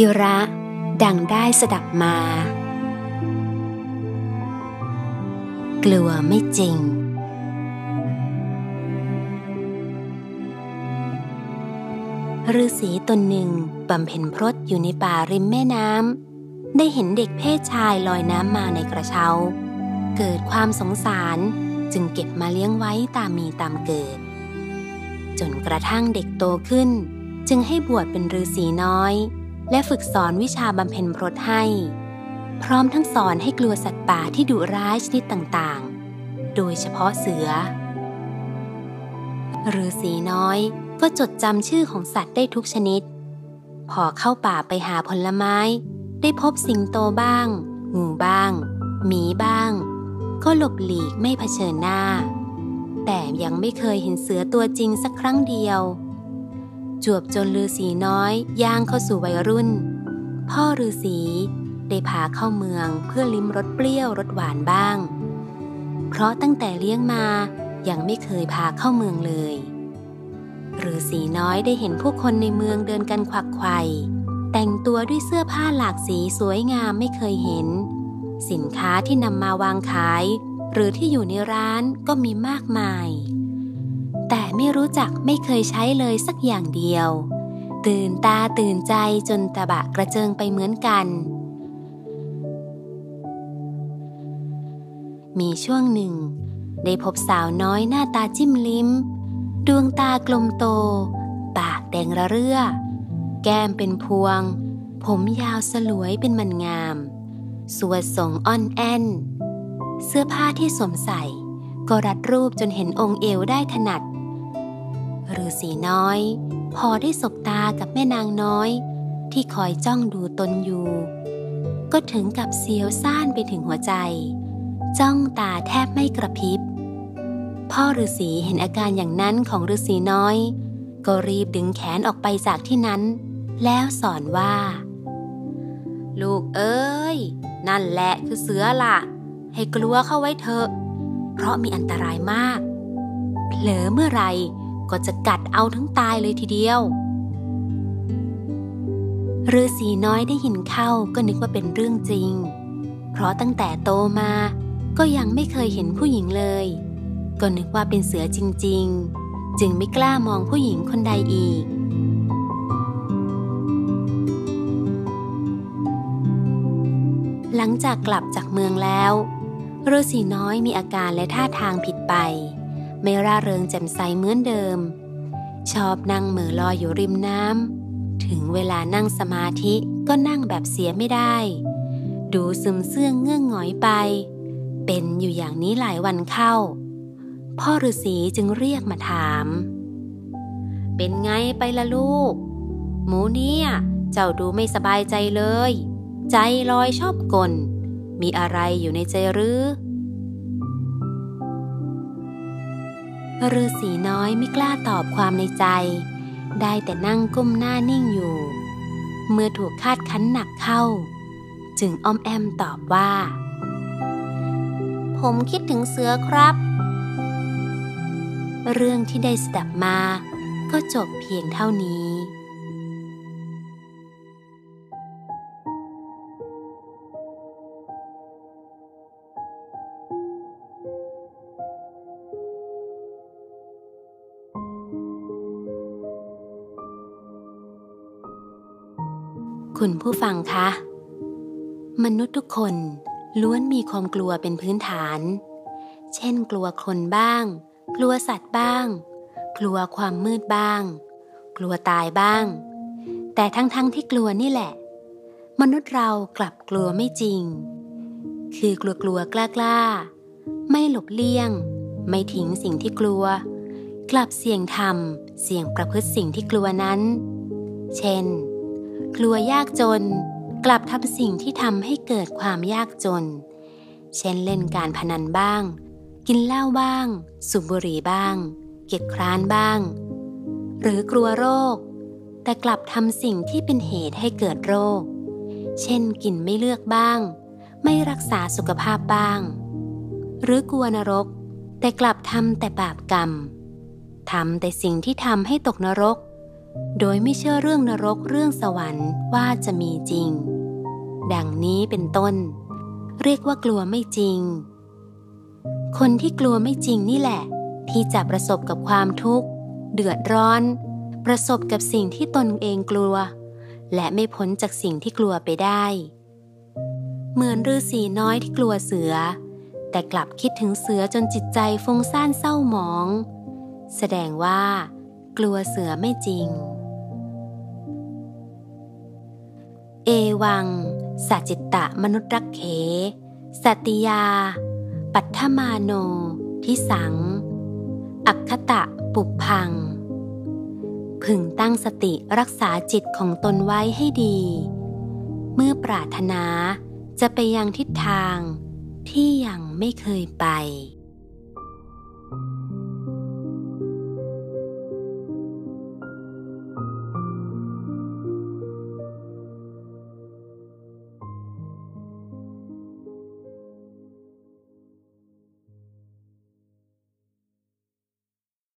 กิระ ดังได้สดับมา กลัวไม่จริง ฤาษีตนหนึ่งบำเพ็ญพรตอยู่ในป่าริมแม่น้ำ ได้เห็นเด็กเพศชายลอยน้ำมาในกระเช้า เกิดความสงสารจึงเก็บมาเลี้ยงไว้ตามมีตามเกิด จนกระทั่งเด็กโตขึ้น จึงให้บวชเป็นฤาษีน้อย และฝึกสอนวิชาบำเพ็ญพรตให้ พร้อมทั้งสอนให้กลัวสัตว์ป่าที่ดุร้ายชนิดต่างๆ โดยเฉพาะเสือฤาษีน้อยก็จดจำชื่อของสัตว์ได้ทุกชนิด พอเข้าป่าไปหาผลไม้ ได้พบสิงโตบ้าง งูบ้าง หมีบ้าง ก็หลบหลีกไม่เผชิญหน้า แต่ยังไม่เคยเห็นเสือตัวจริงสักครั้งเดียว จวบจนฤาษีน้อยย่างเข้าสู่วัยรุ่น พ่อฤาษีได้พาเข้าเมืองเพื่อลิ้มรสเปรี้ยวรสหวานบ้าง เพราะตั้งแต่เลี้ยงมายังไม่เคยพาเข้าเมืองเลยฤาษีน้อยได้เห็นผู้คนในเมืองเดินกันควักไขว่แต่งตัวด้วยเสื้อผ้าหลากสีสวยงามไม่เคยเห็น สินค้าที่นำมาวางขาย หรือที่อยู่ในร้านก็มีมากมาย ไม่รู้จักไม่เคยใช้เลยสักอย่างเดียว ตื่นตาตื่นใจจนตะบะกระเจิงไปเหมือนกัน มีช่วงหนึ่ง ได้พบสาวน้อยหน้าตาจิ้มลิ้ม ดวงตากลมโต ปากแดงระเรื่อ แก้มเป็นพวง ผมยาวสลวยเป็นมันงาม สวดทรงอ่อนแอนเสื้อผ้าที่สวมใส่ก็รัดรูปจนเห็นองค์เอวได้ถนัด ฤาษีน้อย พอได้สบตากับแม่นางน้อย ที่คอยจ้องดูตนอยู่ ก็ถึงกับเสียวซ่านไปถึงหัวใจ จ้องตาแทบไม่กระพริบ พ่อฤาษีเห็นอาการอย่างนั้นของฤาษีน้อย ก็รีบดึงแขนออกไปจากที่นั้น แล้วสอนว่า ลูกเอ้ย นั่นแหละคือเสือละ่ะ ให้กลัวเข้าไว้เถอะ เพราะมีอันตรายมาก เผลอเมื่อไร ก็จะกัดเอาทั้งตายเลยทีเดียวฤาษีน้อยได้ยินเข้าก็นึกว่าเป็นเรื่องจริง เพราะตั้งแต่โตมาก็ยังไม่เคยเห็นผู้หญิงเลย ก็นึกว่าเป็นเสือจริง ๆ จึงไม่กล้ามองผู้หญิงคนใดอีก หลังจากกลับจากเมืองแล้วฤาษีน้อยมีอาการและท่าทางผิดไป ไม่ร่าเริงแจ่มใสเหมือนเดิม ชอบนั่งเหม่อลอยอยู่ริมน้ำถึงเวลานั่งสมาธิก็นั่งแบบเสียไม่ได้ ดูซึมเสื่องเงื่องหงอยไป เป็นอยู่อย่างนี้หลายวันเข้า พ่อฤาษีจึงเรียกมาถาม เป็นไงไปละลูก หมูเนี่ยเจ้าดูไม่สบายใจเลย ใจลอยชอบกลมีอะไรอยู่ในใจหรือ ฤาษีน้อยไม่กล้าตอบความในใจ ได้แต่นั่งก้มหน้านิ่งอยู่ เมื่อถูกคาดคั้นหนักเข้า จึงอ้อมแอมตอบว่า ผมคิดถึงเสือครับ เรื่องที่ได้สดับมาก็จบเพียงเท่านี้ คุณผู้ฟังคะ มนุษย์ทุกคนล้วนมีความกลัวเป็นพื้นฐาน เช่น กลัวคนบ้าง กลัวสัตว์บ้าง กลัวความมืดบ้าง กลัวตายบ้าง แต่ทั้งๆทที่กลัวนี่แหละ มนุษย์เรากลับกลัวไม่จริง คือกลัวกลัวกล้ากล้าไม่หลบเลี่ยง ไม่ทิ้งสิ่งที่กลัว กลับเสี่ยงทำเสี่ยงประพฤติสิ่งที่กลัวนั้น เช่น กลัวยากจน กลับทำสิ่งที่ทำให้เกิดความยากจน เช่นเล่นการพนันบ้าง กินเหล้าบ้าง สูบบุหรี่บ้าง เกียจคร้านบ้าง หรือกลัวโรค แต่กลับทำสิ่งที่เป็นเหตุให้เกิดโรค เช่นกินไม่เลือกบ้าง ไม่รักษาสุขภาพบ้าง หรือกลัวนรก แต่กลับทำแต่บาปกรรมทำแต่สิ่งที่ทำให้ตกนรก โดยไม่เชื่อเรื่องนรกเรื่องสวรรค์ว่าจะมีจริง ดังนี้เป็นต้น เรียกว่ากลัวไม่จริง คนที่กลัวไม่จริงนี่แหละ ที่จะประสบกับความทุกข์ เดือดร้อน ประสบกับสิ่งที่ตนเองกลัว และไม่พ้นจากสิ่งที่กลัวไปได้ เหมือนฤาษีน้อยที่กลัวเสือ แต่กลับคิดถึงเสือจนจิตใจฟุ้งซ่านเศร้าหมอง แสดงว่า กลัวเสือไม่จริง เอวังสัจจิตะมนุษย์รักเข สัติยา ปัทมาโน ทิสัง อักขตะปุพัง พึงตั้งสติรักษาจิตของตนไว้ให้ดี เมื่อปรารถนาจะไปยังทิศทางที่ยังไม่เคยไป